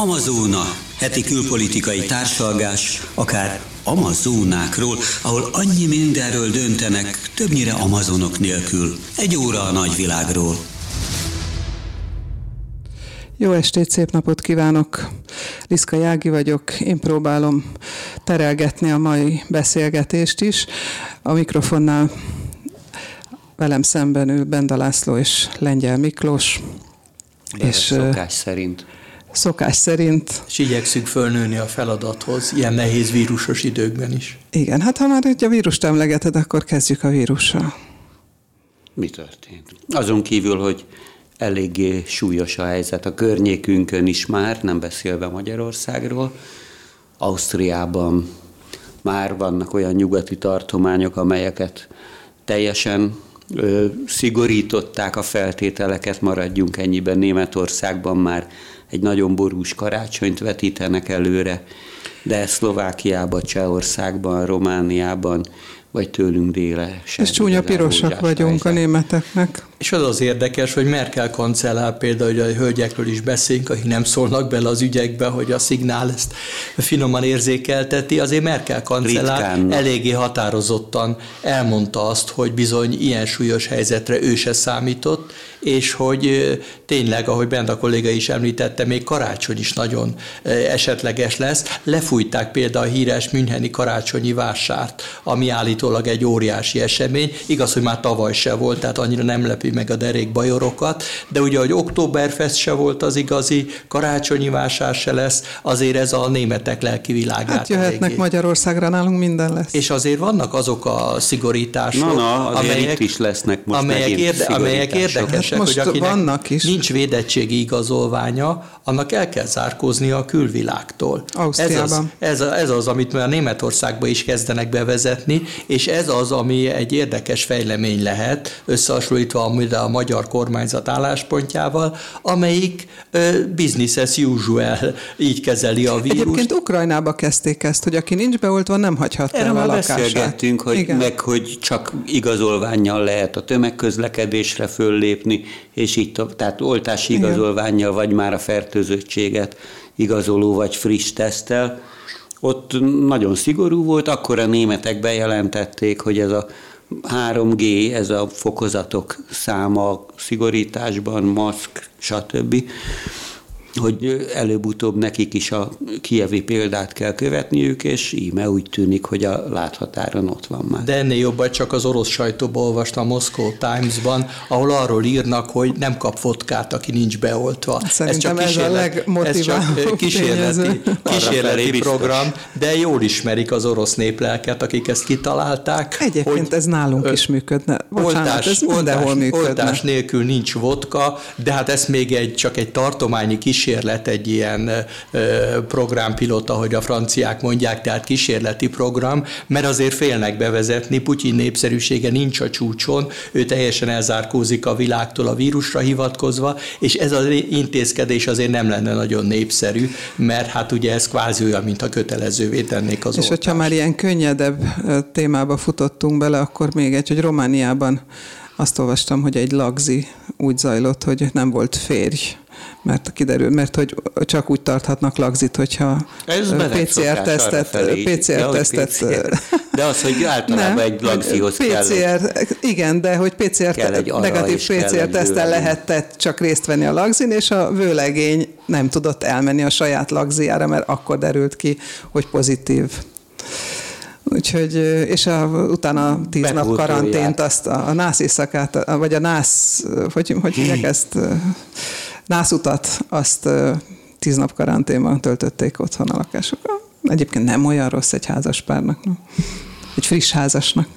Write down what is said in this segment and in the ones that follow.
Amazóna, heti külpolitikai társalgás, akár Amazónákról, ahol annyi mindenről döntenek, többnyire amazonok nélkül. Egy óra a nagyvilágról. Jó estét, szép napot kívánok! Liszka Jági vagyok, én próbálom terelgetni a mai beszélgetést is. A mikrofonnál velem szemben ül Benda László és Lengyel Miklós. De és szokás szerint. Szokás szerint. És igyekszünk fölnőni a feladathoz, ilyen nehéz vírusos időkben is. Igen, hát ha már egy a vírust emlegeted, akkor kezdjük a vírussal. Mi történt? Azon kívül, hogy eléggé súlyos a helyzet a környékünkön is már, nem beszélve Magyarországról. Ausztriában már vannak olyan nyugati tartományok, amelyeket teljesen ö, szigorították a feltételeket, maradjunk ennyiben. Németországban már egy nagyon borús karácsonyt vetítenek előre, de Szlovákiában, Csehországban, Romániában vagy tőlünk déle. És csúnya pirosak vagyunk helyzet. a németeknek. És az az érdekes, hogy Merkel kancellár például, hogy a hölgyekről is beszélünk, akik nem szólnak bele az ügyekbe, hogy a szignál ezt finoman érzékelteti, azért Merkel kancellár Ritkán. eléggé határozottan elmondta azt, hogy bizony ilyen súlyos helyzetre ő se számított, és hogy tényleg, ahogy Bent a kolléga is említette, még karácsony is nagyon esetleges lesz. Lefújták például a híres Müncheni karácsonyi vásárt, ami állítólag egy óriási esemény. Igaz, hogy már tavaly se volt, tehát annyira nem lepi meg a derék bajorokat, de ugye, hogy Oktoberfest se volt az igazi, karácsonyi vásár se lesz, azért ez a németek lelki világát. Hát jöhetnek eléggé. Magyarországra, nálunk minden lesz. És azért vannak azok a szigorítások, na, na, amelyek, itt is lesznek most amelyek, érde, amelyek érdekes kérdések, most hogy akinek vannak is. nincs védettségi igazolványa, annak el kell zárkóznia a külvilágtól. Ez az, ez, a, ez az, amit már Németországban is kezdenek bevezetni, és ez az, ami egy érdekes fejlemény lehet, összehasonlítva a, a magyar kormányzat álláspontjával, amelyik business as usual így kezeli a vírust. Egyébként Ukrajnába kezdték ezt, hogy aki nincs beoltva, nem hagyhat el a lakását. beszélgettünk, hogy meg hogy csak igazolványjal lehet a tömegközlekedésre föllépni, és így tovább. Tehát oltási igazolványjal, vagy már a fertőzöttséget igazoló, vagy friss tesztel. Ott nagyon szigorú volt, akkor a németek bejelentették, hogy ez a 3G, ez a fokozatok száma szigorításban, maszk, stb hogy előbb-utóbb nekik is a kievi példát kell követniük, és íme úgy tűnik, hogy a láthatáron ott van már. De ennél jobban csak az orosz sajtóban olvastam a Moscow Times-ban, ahol arról írnak, hogy nem kap fotkát, aki nincs beoltva. Szerintem ez, csak ez a legmotiválóbb kísérleti, kísérleti program, de jól ismerik az orosz néplelket, akik ezt kitalálták. Egyébként hogy ez nálunk is működne. Bocsánat, oltás, ez oltás, működne. oltás nélkül nincs vodka, de hát ez még egy csak egy tartományi kísérlet kísérlet, egy ilyen programpilota, ahogy a franciák mondják, tehát kísérleti program, mert azért félnek bevezetni, Putyin népszerűsége nincs a csúcson, ő teljesen elzárkózik a világtól a vírusra hivatkozva, és ez az intézkedés azért nem lenne nagyon népszerű, mert hát ugye ez kvázi olyan, mint a kötelezővé tennék az És oltást. hogyha már ilyen könnyedebb témába futottunk bele, akkor még egy, hogy Romániában azt olvastam, hogy egy lagzi úgy zajlott, hogy nem volt férj mert kiderül, mert hogy csak úgy tarthatnak lagzit, hogyha Ez PCR tesztet, PCR. De az, hogy általában nem, egy lagzihoz PCR, kell. Igen, de hogy PCR, negatív PCR tesztel lehetett csak részt venni a lagzin, és a vőlegény nem tudott elmenni a saját lagziára, mert akkor derült ki, hogy pozitív. Úgyhogy, és a, utána tíz Bepultolják. nap karantént, azt a, a nász éjszakát, vagy a nász, hogy, hogy hívják ezt, nászutat, azt tíz nap karanténban töltötték otthon a lakásokon. Egyébként nem olyan rossz egy házaspárnak, no? egy friss házasnak.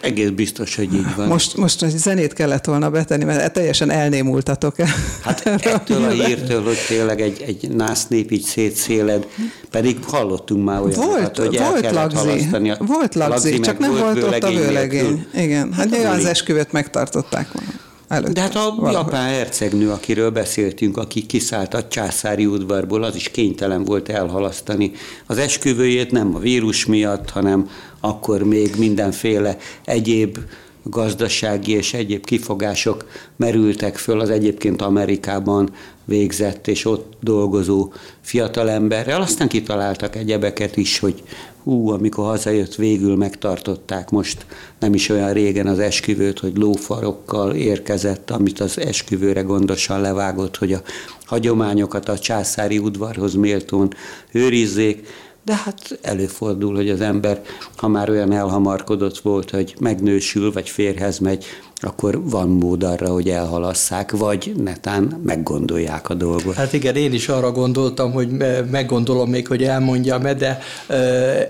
Egész biztos, hogy így van. Most, most egy zenét kellett volna betenni, mert teljesen elnémultatok. Hát ettől a hírtől, hogy tényleg egy, egy násznép így szétszéled, pedig hallottunk már olyan, volt, hogy el volt lagzi, a, volt lagzi, lagzi csak nem volt ott a vőlegény. Igen, hát, hát az esküvőt megtartották volna. Előtte, De hát a valahogy. japán hercegnő, akiről beszéltünk, aki kiszállt a császári udvarból, az is kénytelen volt elhalasztani az esküvőjét, nem a vírus miatt, hanem akkor még mindenféle egyéb gazdasági és egyéb kifogások merültek föl az egyébként Amerikában végzett és ott dolgozó fiatalemberrel. Aztán kitaláltak egyebeket is, hogy hú, amikor hazajött, végül megtartották. Most nem is olyan régen az esküvőt, hogy lófarokkal érkezett, amit az esküvőre gondosan levágott, hogy a hagyományokat a császári udvarhoz méltón őrizzék, de hát előfordul, hogy az ember, ha már olyan elhamarkodott volt, hogy megnősül, vagy férhez megy, akkor van mód arra, hogy elhalasszák, vagy netán meggondolják a dolgot. Hát igen, én is arra gondoltam, hogy meggondolom még, hogy elmondjam de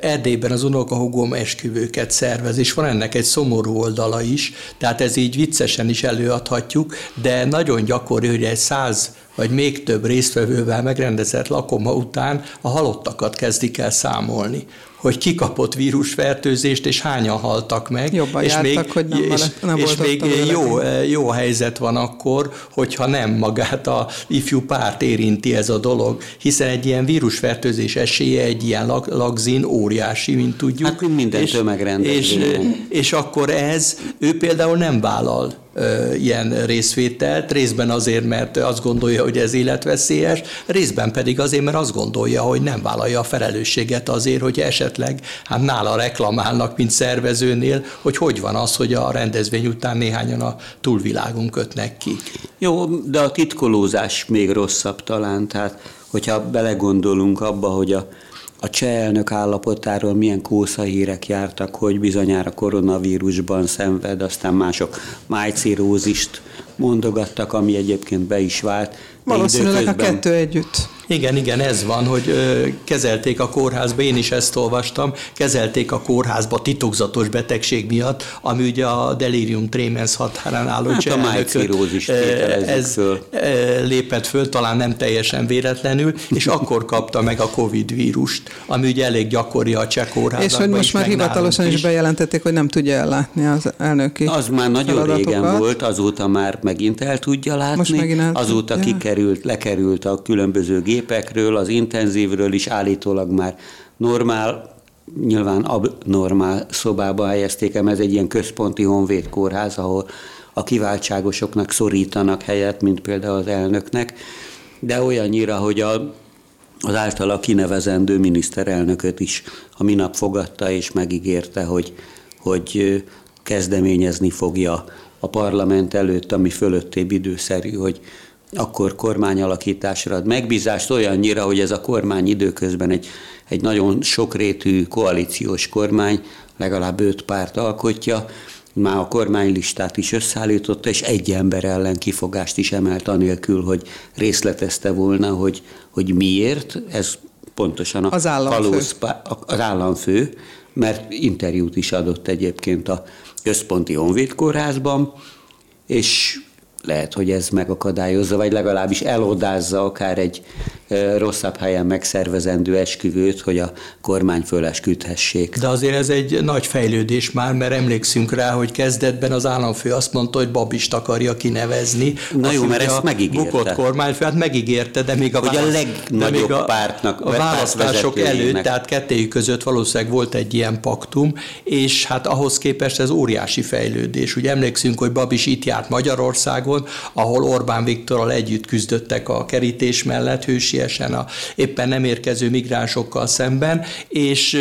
Erdélyben az unokahugóm esküvőket szervez, és van ennek egy szomorú oldala is, tehát ez így viccesen is előadhatjuk, de nagyon gyakori, hogy egy száz vagy még több résztvevővel megrendezett lakoma után a halottakat kezdik el számolni hogy kikapott vírusfertőzést, és hányan haltak meg. Jobban és jártak, még, hogy nem, és, nem és még jó, jó helyzet van akkor, hogyha nem magát a ifjú párt érinti ez a dolog, hiszen egy ilyen vírusfertőzés esélye egy ilyen lag, lagzin óriási, mint tudjuk. Hát minden és, és, és akkor ez, ő például nem vállal ilyen részvételt, részben azért, mert azt gondolja, hogy ez életveszélyes, részben pedig azért, mert azt gondolja, hogy nem vállalja a felelősséget azért, hogy esetleg hát nála reklamálnak, mint szervezőnél, hogy hogy van az, hogy a rendezvény után néhányan a túlvilágon kötnek ki. Jó, de a titkolózás még rosszabb talán, tehát hogyha belegondolunk abba, hogy a a cseh elnök állapotáról milyen kószahírek jártak, hogy bizonyára koronavírusban szenved, aztán mások májcírózist mondogattak, ami egyébként be is vált. Valószínűleg a kettő együtt. Igen, igen, ez van, hogy ö, kezelték a kórházba, én is ezt olvastam, kezelték a kórházba titokzatos betegség miatt, ami ugye a delirium tremens határán álló hát a ez föl. lépett föl, talán nem teljesen véletlenül, és akkor kapta meg a Covid vírust, ami ugye elég gyakori a cseh kórházakban. És hogy most már hivatalosan is. is bejelentették, hogy nem tudja ellátni az elnöki Az már nagyon régen volt, azóta már megint el tudja látni, most megint el azóta tudja. kikerült, lekerült a különböző gépekről, az intenzívről is állítólag már normál, nyilván abnormál szobába helyezték el, ez egy ilyen központi honvéd kórház, ahol a kiváltságosoknak szorítanak helyet, mint például az elnöknek, de olyannyira, hogy a, az általa kinevezendő miniszterelnököt is a minap fogadta és megígérte, hogy, hogy kezdeményezni fogja a parlament előtt, ami fölöttébb időszerű, hogy akkor kormányalakításra ad megbízást olyannyira, hogy ez a kormány időközben egy, egy nagyon sokrétű koalíciós kormány, legalább öt párt alkotja, már a kormánylistát is összeállította, és egy ember ellen kifogást is emelt anélkül, hogy részletezte volna, hogy, hogy miért. Ez pontosan a az államfő. Kalóz, az államfő, mert interjút is adott egyébként a központi honvédkórházban, és lehet, hogy ez megakadályozza, vagy legalábbis elodázza akár egy rosszabb helyen megszervezendő esküvőt, hogy a kormány fölesküdhessék. De azért ez egy nagy fejlődés már, mert emlékszünk rá, hogy kezdetben az államfő azt mondta, hogy Babist akarja kinevezni. Na jó, mert ezt megígérte. Bukott kormányfő, hát megígérte, de még a, hogy választ, a legnagyobb a, pártnak, a választások előtt, tehát kettőjük között valószínűleg volt egy ilyen paktum, és hát ahhoz képest ez óriási fejlődés. Ugye emlékszünk, hogy Babis itt járt Magyarországon, ahol Orbán Viktorral együtt küzdöttek a kerítés mellett, hősi siesen a éppen nem érkező migránsokkal szemben, és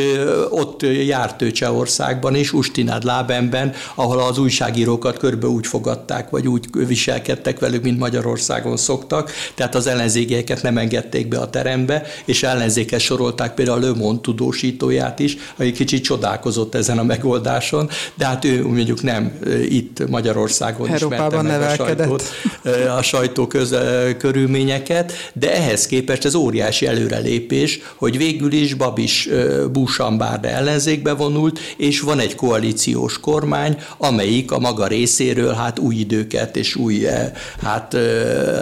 ott járt ő Csehországban is, Ustinád Lábenben, ahol az újságírókat körbe úgy fogadták, vagy úgy viselkedtek velük, mint Magyarországon szoktak, tehát az ellenzékeket nem engedték be a terembe, és ellenzékes sorolták például a Le Monde tudósítóját is, aki kicsit csodálkozott ezen a megoldáson, de hát ő mondjuk nem itt Magyarországon Európában ismerte meg a sajtót, a sajtó köze, körülményeket, de ehhez képest ez óriási előrelépés, hogy végül is Babis Búsambárda ellenzékbe vonult, és van egy koalíciós kormány, amelyik a maga részéről hát új időket és új hát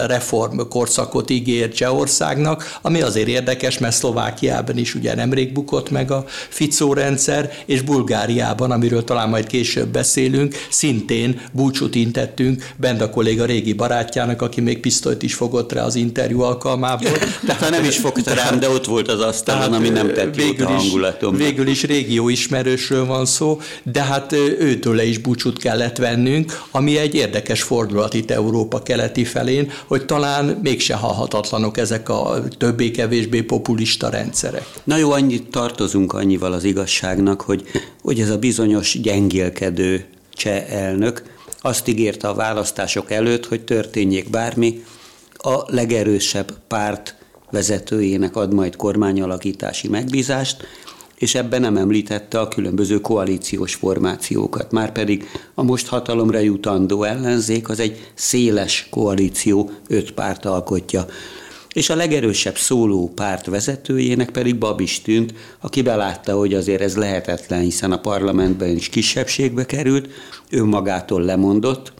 reform korszakot ígér Csehországnak, ami azért érdekes, mert Szlovákiában is ugye nemrég bukott meg a Ficó rendszer, és Bulgáriában, amiről talán majd később beszélünk, szintén búcsút intettünk Benda kolléga régi barátjának, aki még pisztolyt is fogott rá az interjú alkalmából, Tehát nem is fogta rám, de ott volt az asztalon, ami nem tett végül a hangulatom. Végül is régió ismerősről van szó, de hát őtől is búcsút kellett vennünk, ami egy érdekes fordulat itt Európa keleti felén, hogy talán mégse halhatatlanok ezek a többé-kevésbé populista rendszerek. Na jó, annyit tartozunk annyival az igazságnak, hogy, hogy ez a bizonyos gyengélkedő cseh elnök azt ígérte a választások előtt, hogy történjék bármi, a legerősebb párt vezetőjének ad majd kormányalakítási megbízást, és ebben nem említette a különböző koalíciós formációkat. Márpedig a most hatalomra jutandó ellenzék az egy széles koalíció, öt párt alkotja. És a legerősebb szóló párt vezetőjének pedig Babis tűnt, aki belátta, hogy azért ez lehetetlen, hiszen a parlamentben is kisebbségbe került, ő magától lemondott,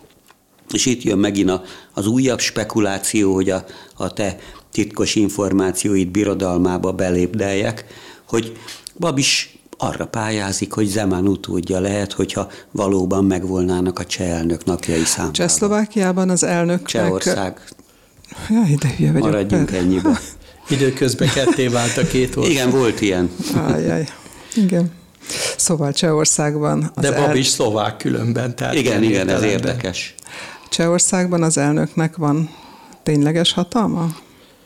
és itt jön megint a, az újabb spekuláció, hogy a, a te titkos információid birodalmába belépdeljek, hogy Babis arra pályázik, hogy Zemán utódja lehet, hogyha valóban megvolnának a cseh elnök napjai számában. Csehszlovákiában az elnök. Csehország. Jaj, de hülye vagyok. Maradjunk per. ennyibe. Időközben ketté vált a két ország. Igen, volt ilyen. Ajaj, igen. Szóval Csehországban... Az De Bab el... is szlovák különben. Tehát igen, igen, ez érdekes. Csehországban az elnöknek van tényleges hatalma?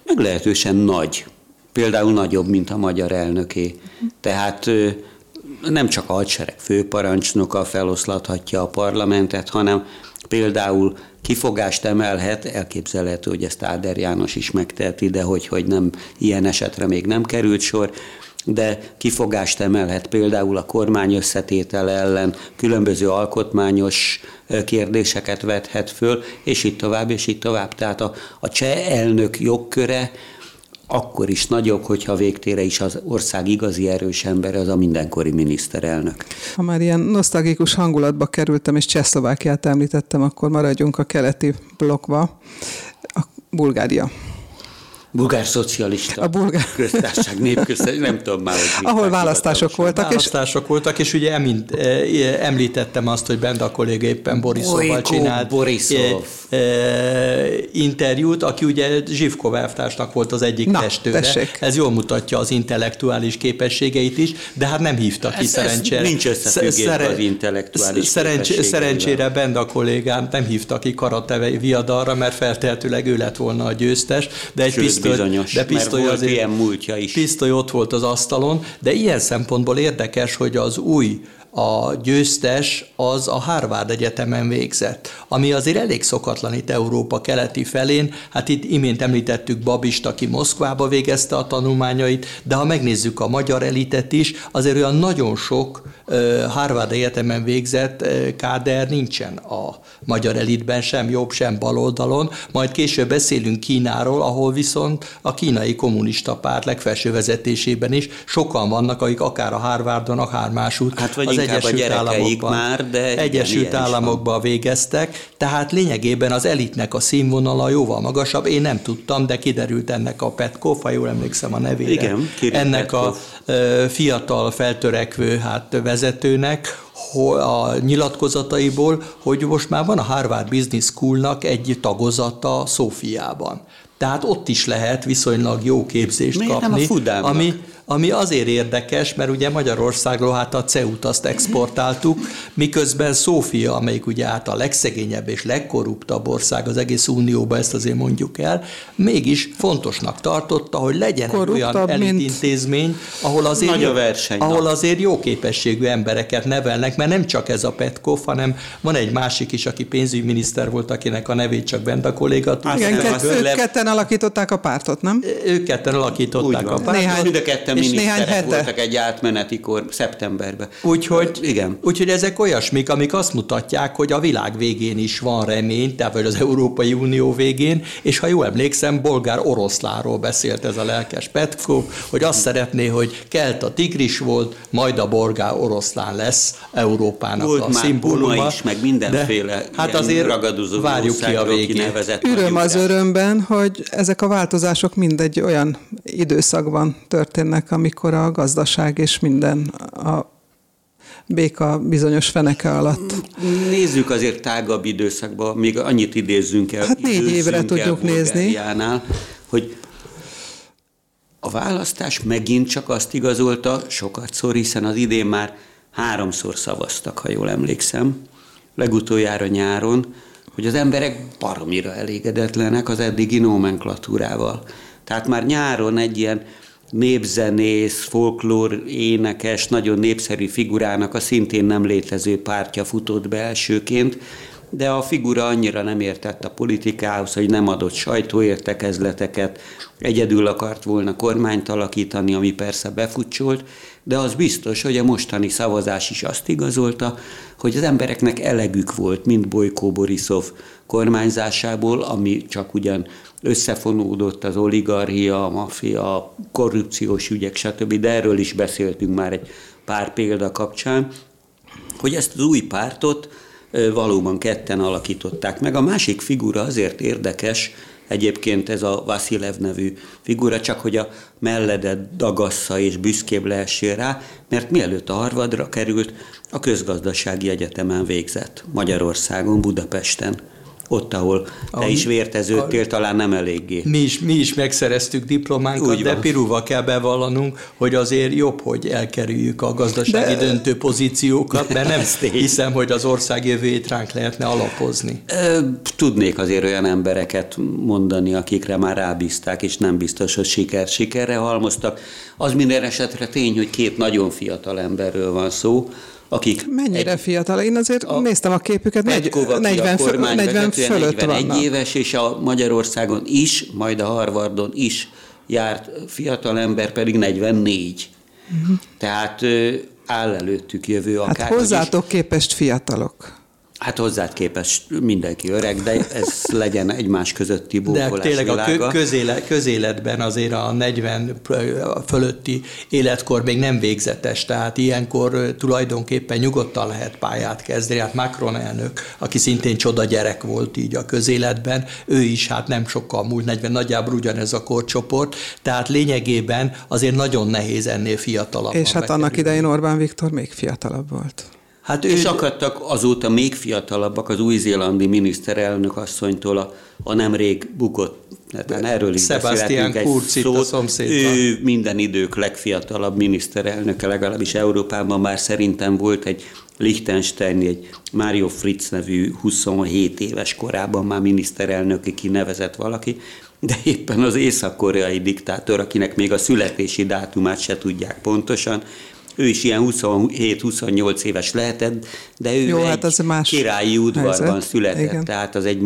Meglehetősen nagy. Például nagyobb, mint a magyar elnöké. Tehát nem csak a hadsereg főparancsnoka feloszlathatja a parlamentet, hanem például kifogást emelhet, elképzelhető, hogy ezt Áder János is megteheti, de hogy, hogy nem, ilyen esetre még nem került sor, de kifogást emelhet például a kormány összetétele ellen, különböző alkotmányos kérdéseket vethet föl, és itt tovább, és itt tovább. Tehát a, a cseh elnök jogköre akkor is nagyobb, hogyha végtére is az ország igazi erős ember, az a mindenkori miniszterelnök. Ha már ilyen nosztalgikus hangulatba kerültem, és Csehszlovákiát említettem, akkor maradjunk a keleti blokkba. A Bulgária. Bulgár szocialista a bulgár... köztársaság, népköztársaság, nem tudom már, hogy Ahol választások voltak. Választások és... voltak, és ugye emint, eh, említettem azt, hogy Benda kolléga éppen Borisovval csinált Borisov. E, e, interjút, aki ugye Zsivkov elvtársnak volt az egyik Na, testőre. Tessék. Ez jól mutatja az intellektuális képességeit is, de hát nem hívta ki ez, szerencsére. Ez nincs összefüggés szere... az intellektuális szerencs, Szerencsére Benda kollégám nem hívta ki Karate viadalra, mert feltehetőleg ő lett volna a győztes, de egy Sőt, pisztoly, bizonyos, de pisztoly mert azért, ilyen múltja is. Pisztoly ott volt az asztalon, de ilyen szempontból érdekes, hogy az új a győztes az a Harvard Egyetemen végzett, ami azért elég szokatlan itt Európa keleti felén. Hát itt imént említettük Babist, aki Moszkvába végezte a tanulmányait, de ha megnézzük a magyar elitet is, azért olyan nagyon sok Harvard Egyetemen végzett káder nincsen a magyar elitben, sem jobb, sem baloldalon. Majd később beszélünk Kínáról, ahol viszont a kínai kommunista párt legfelső vezetésében is sokan vannak, akik akár a Harvardon, akár másút hát, az Egyesült Államokban, már, de Egyesült Államokban végeztek, tehát lényegében az elitnek a színvonala jóval magasabb. Én nem tudtam, de kiderült ennek a Petkov, ha jól emlékszem a nevére. Igen, ennek Petkov. a fiatal feltörekvő hát vezetőnek, a nyilatkozataiból, hogy most már van a Harvard Business Schoolnak egy tagozata Szófiában. Tehát ott is lehet viszonylag jó képzést Miért kapni. Nem a ami, ami azért érdekes, mert ugye Magyarországról hát a CEUT azt exportáltuk, miközben Szófia, amelyik ugye hát a legszegényebb és legkorruptabb ország az egész Unióban, ezt azért mondjuk el, mégis fontosnak tartotta, hogy legyen egy olyan elitintézmény, ahol azért, Nagy a verseny, ahol azért jó képességű embereket nevelnek, mert nem csak ez a Petkov, hanem van egy másik is, aki pénzügyminiszter volt, akinek a nevét csak Benda kolléga tudja. Igen, ők ketten alakították a pártot, nem? Ők ketten alakították a pártot. Néhány, és néhány hete. voltak egy átmeneti kor szeptemberben. Úgyhogy, Igen. úgyhogy ezek olyasmik, amik azt mutatják, hogy a világ végén is van remény, tehát vagy az Európai Unió végén, és ha jól emlékszem, bolgár oroszláról beszélt ez a lelkes Petkov, hogy azt szeretné, hogy kelt a tigris volt, majd a bolgár oroszlán lesz Európának volt a szimbóluma. is, meg mindenféle de, hát azért várjuk ki a végén. Öröm az örömben, hogy ezek a változások mindegy olyan időszakban történnek, amikor a gazdaság és minden a béka bizonyos feneke alatt. Nézzük azért tágabb időszakba, még annyit idézzünk el. Hát négy évre tudjuk nézni. hogy a választás megint csak azt igazolta, sokat szor, hiszen az idén már háromszor szavaztak, ha jól emlékszem, legutoljára nyáron, hogy az emberek baromira elégedetlenek az eddigi nomenklatúrával. Tehát már nyáron egy ilyen népzenész, folklór énekes, nagyon népszerű figurának a szintén nem létező pártja futott be elsőként, de a figura annyira nem értett a politikához, hogy nem adott sajtóértekezleteket, egyedül akart volna kormányt alakítani, ami persze befutcsolt, de az biztos, hogy a mostani szavazás is azt igazolta, hogy az embereknek elegük volt, mind Bojkó Borisov kormányzásából, ami csak ugyan összefonódott az oligarchia, a mafia, korrupciós ügyek, stb., de erről is beszéltünk már egy pár példa kapcsán, hogy ezt az új pártot valóban ketten alakították meg. A másik figura azért érdekes, egyébként ez a Vasilev nevű figura, csak hogy a melledet dagassza és büszkébb lehessél rá, mert mielőtt a Harvardra került, a közgazdasági egyetemen végzett Magyarországon, Budapesten ott, ahol te a, is vérteződtél, a, talán nem eléggé. Mi is, mi is megszereztük diplománkat, Úgy de Pirúval kell bevallanunk, hogy azért jobb, hogy elkerüljük a gazdasági de, döntő pozíciókat, mert nem hiszem, hogy az ország jövőjét ránk lehetne alapozni. Tudnék azért olyan embereket mondani, akikre már rábízták, és nem biztos, hogy siker sikerre halmoztak. Az minden esetre tény, hogy két nagyon fiatal emberről van szó, akik... Mennyire egy, fiatal? Én azért a, néztem a képüket, negy, 40, fő, 40 fölött 41 vannak. éves, és a Magyarországon is, majd a Harvardon is járt fiatal ember, pedig 44. Uh-huh. Mhm. Tehát áll előttük jövő akár. Hát hozzátok képest fiatalok. Hát hozzád képest mindenki öreg, de ez legyen egymás közötti bókolás De tényleg világa. a közélet, közéletben azért a 40 fölötti életkor még nem végzetes, tehát ilyenkor tulajdonképpen nyugodtan lehet pályát kezdeni. Hát Macron elnök, aki szintén csoda gyerek volt így a közéletben, ő is hát nem sokkal múlt 40, nagyjából ugyanez a korcsoport, tehát lényegében azért nagyon nehéz ennél fiatalabb. És hát annak idején Orbán Viktor még fiatalabb volt. Hát ő... És akadtak azóta még fiatalabbak az új-zélandi miniszterelnök asszonytól a, a nemrég bukott, hát erről is Sebastian Kurz itt a szomszédban. Ő minden idők legfiatalabb miniszterelnöke, legalábbis Európában már szerintem volt egy Liechtenstein, egy Mario Fritz nevű 27 éves korában már miniszterelnöki kinevezett valaki, de éppen az észak-koreai diktátor, akinek még a születési dátumát se tudják pontosan, ő is ilyen 27-28 éves lehetett, de ő Jó, egy hát az más királyi udvarban helyzet. született, Igen. tehát az egy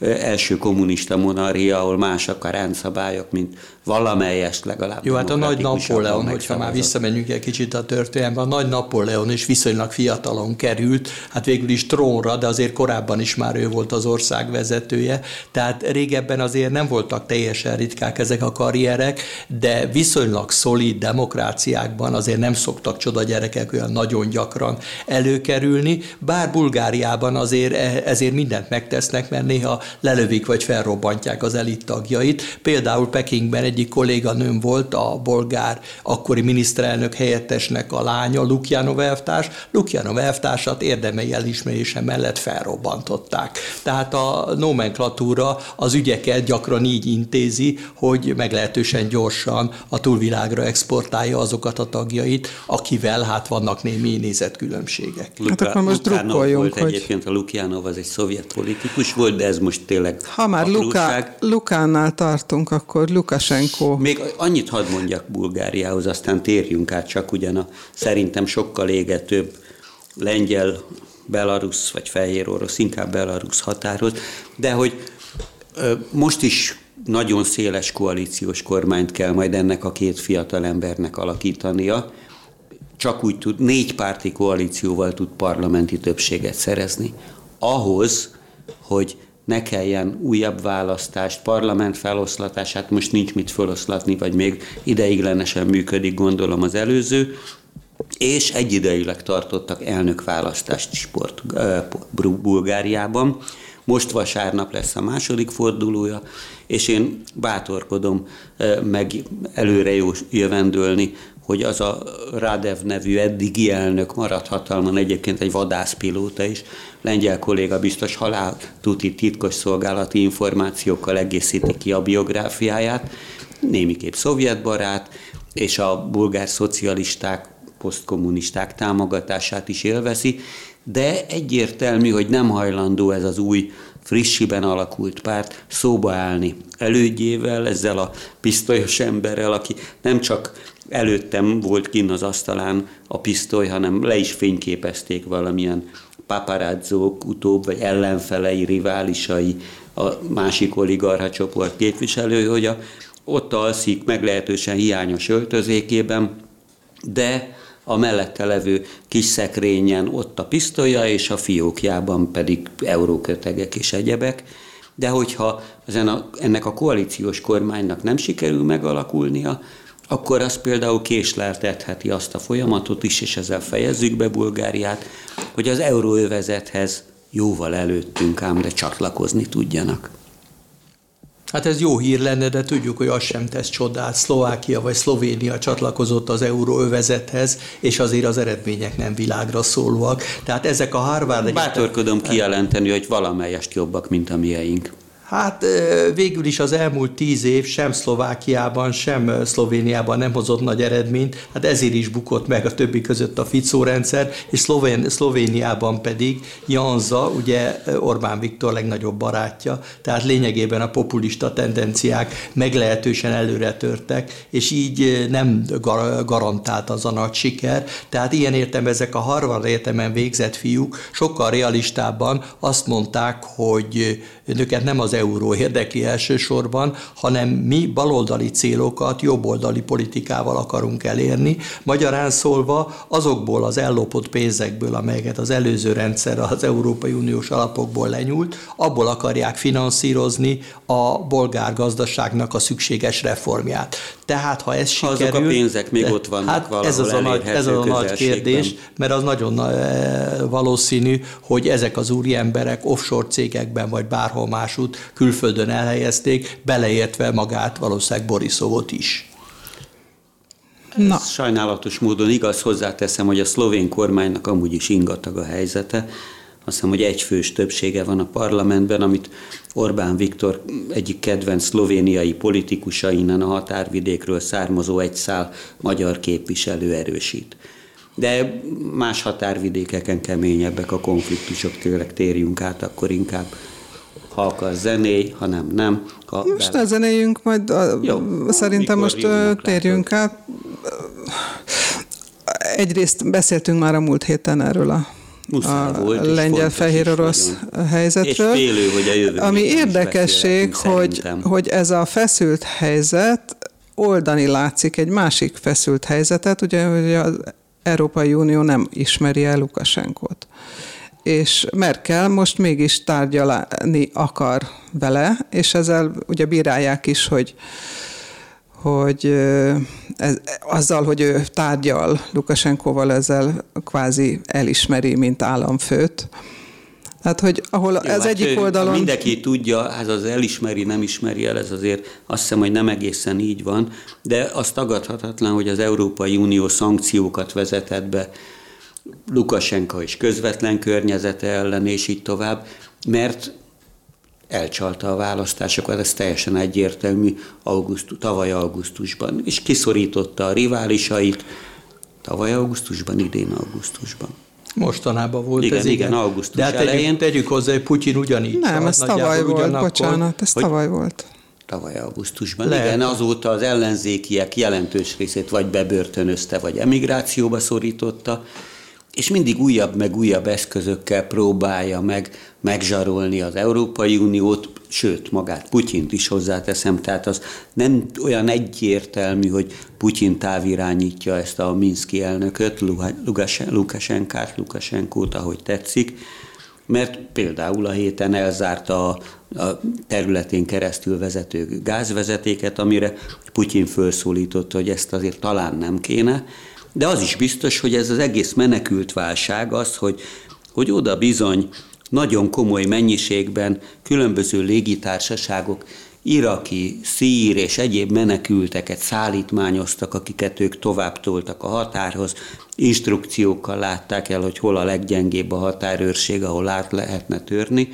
első kommunista monarchia, ahol másak a rendszabályok, mint valamelyest legalább. Jó, hát a nagy Napóleon, hogyha már visszamegyünk egy kicsit a történelembe, a nagy Napóleon is viszonylag fiatalon került, hát végül is trónra, de azért korábban is már ő volt az ország vezetője, tehát régebben azért nem voltak teljesen ritkák ezek a karrierek, de viszonylag szolid demokráciákban azért nem szoktak csoda gyerekek olyan nagyon gyakran előkerülni, bár Bulgáriában azért e, ezért mindent megtesznek, mert néha lelövik vagy felrobbantják az elit tagjait. Például Pekingben egy egyik kolléganőm volt a bolgár akkori miniszterelnök helyettesnek a lánya, Lukjánov elvtárs. Lukjánov elvtársat érdemei elismerése mellett felrobbantották. Tehát a nomenklatúra az ügyeket gyakran így intézi, hogy meglehetősen gyorsan a túlvilágra exportálja azokat a tagjait, akivel hát vannak némi nézetkülönbségek. Luka, hát akkor most drukkoljunk, volt hogy... egyébként a Lukjánov az egy szovjet politikus volt, de ez most tényleg Ha már Luka, Lukánál tartunk, akkor Lukasen Lukasenko. Még annyit hadd mondjak Bulgáriához, aztán térjünk át csak ugyan a szerintem sokkal égetőbb lengyel, belarusz vagy fehér orosz, inkább belarusz határhoz, de hogy most is nagyon széles koalíciós kormányt kell majd ennek a két fiatal embernek alakítania. Csak úgy tud, négy párti koalícióval tud parlamenti többséget szerezni. Ahhoz, hogy ne kelljen újabb választást, parlament feloszlatását, most nincs mit feloszlatni, vagy még ideiglenesen működik, gondolom az előző, és egyidejileg tartottak elnökválasztást sport Bulgáriában. Most vasárnap lesz a második fordulója, és én bátorkodom meg előre jövendőlni, hogy az a Radev nevű eddigi elnök maradt hatalman, egyébként egy vadászpilóta is, lengyel kolléga biztos halál tuti titkos szolgálati információkkal egészíti ki a biográfiáját, némiképp szovjetbarát, és a bulgár szocialisták, posztkommunisták támogatását is élvezi, de egyértelmű, hogy nem hajlandó ez az új frissiben alakult párt szóba állni elődjével, ezzel a pisztolyos emberrel, aki nem csak előttem volt kinn az asztalán a pisztoly, hanem le is fényképezték valamilyen paparazzók utóbb, vagy ellenfelei, riválisai, a másik oligarcha csoport képviselő, hogy a, ott alszik meglehetősen hiányos öltözékében, de a mellette levő kis szekrényen ott a pisztolya, és a fiókjában pedig eurókötegek és egyebek. De hogyha ennek a koalíciós kormánynak nem sikerül megalakulnia, akkor az például késleltetheti azt a folyamatot is, és ezzel fejezzük be Bulgáriát, hogy az euróövezethez jóval előttünk ám, de csatlakozni tudjanak. Hát ez jó hír lenne, de tudjuk, hogy az sem tesz csodát. Szlovákia vagy Szlovénia csatlakozott az euróövezethez, és azért az eredmények nem világra szólóak. Tehát ezek a Harvard... Bátorkodom kijelenteni, hogy valamelyest jobbak, mint a mieink. Hát végül is az elmúlt tíz év sem Szlovákiában, sem Szlovéniában nem hozott nagy eredményt, hát ezért is bukott meg a többi között a Ficó rendszer, és Szlovén, Szlovéniában pedig Janza, ugye Orbán Viktor legnagyobb barátja, tehát lényegében a populista tendenciák meglehetősen előre törtek, és így nem garantált az a nagy siker. Tehát ilyen értem ezek a Harvard egyetemen végzett fiúk sokkal realistábban azt mondták, hogy őket nem az euró érdekli elsősorban, hanem mi baloldali célokat jobboldali politikával akarunk elérni. Magyarán szólva azokból az ellopott pénzekből, amelyeket az előző rendszer az Európai Uniós alapokból lenyúlt, abból akarják finanszírozni a bolgár gazdaságnak a szükséges reformját. Tehát, ha ez sikerül... Azok a pénzek még ott vannak hát valahol ez az a nagy, ez a nagy kérdés, mert az nagyon eh, valószínű, hogy ezek az úri emberek offshore cégekben vagy bárhol másút külföldön elhelyezték, beleértve magát valószínűleg Borisovot is. Na. sajnálatos módon igaz, hozzáteszem, hogy a szlovén kormánynak amúgy is ingatag a helyzete. Azt hiszem, hogy egyfős többsége van a parlamentben, amit Orbán Viktor egyik kedvenc szlovéniai politikusa innen a határvidékről származó egy szál magyar képviselő erősít. De más határvidékeken keményebbek a konfliktusok, tőleg térjünk át, akkor inkább ha akar zenéj, ha nem, nem. Ha most ne zenéjünk, majd a, Jó, szerintem most térjünk át. Egyrészt beszéltünk már a múlt héten erről a Muszáj a volt, lengyel-fehér-orosz helyzetről. És félő, hogy a Ami érdekesség, hogy, hogy ez a feszült helyzet oldani látszik egy másik feszült helyzetet, ugye, hogy az Európai Unió nem ismeri el Lukasenkot és Merkel most mégis tárgyalni akar vele, és ezzel ugye bírálják is, hogy hogy ez, azzal, hogy ő tárgyal Lukasenkoval, ezzel kvázi elismeri, mint államfőt. Hát, hogy ahol Jó, ez hát egyik oldalon... Mindenki tudja, hát az elismeri, nem ismeri el, ez azért azt hiszem, hogy nem egészen így van, de az tagadhatatlan, hogy az Európai Unió szankciókat vezetett be Lukasenka és közvetlen környezete ellen, és így tovább, mert elcsalta a választásokat, ez teljesen egyértelmű augusztus, tavaly augusztusban, és kiszorította a riválisait, tavaly augusztusban, idén augusztusban. Mostanában volt igen, ez, igen. igen augusztus De hát tegyük, elején. tegyük hozzá, hogy Putyin ugyanígy. Nem, ez tavaly volt, ugyanakkor, bocsánat, ez tavaly volt. Tavaly augusztusban. Lehet. Igen, azóta az ellenzékiek jelentős részét vagy bebörtönözte, vagy emigrációba szorította, és mindig újabb meg újabb eszközökkel próbálja meg megzsarolni az Európai Uniót, sőt, magát Putyint is hozzáteszem, tehát az nem olyan egyértelmű, hogy Putyin távirányítja ezt a Minszki elnököt, Lukasenkát, Lukasenkót, ahogy tetszik, mert például a héten elzárta a, a területén keresztül vezető gázvezetéket, amire Putyin felszólította, hogy ezt azért talán nem kéne, de az is biztos, hogy ez az egész menekült válság az, hogy, hogy oda bizony nagyon komoly mennyiségben különböző légitársaságok iraki, szír és egyéb menekülteket szállítmányoztak, akiket ők tovább toltak a határhoz, instrukciókkal látták el, hogy hol a leggyengébb a határőrség, ahol át lehetne törni,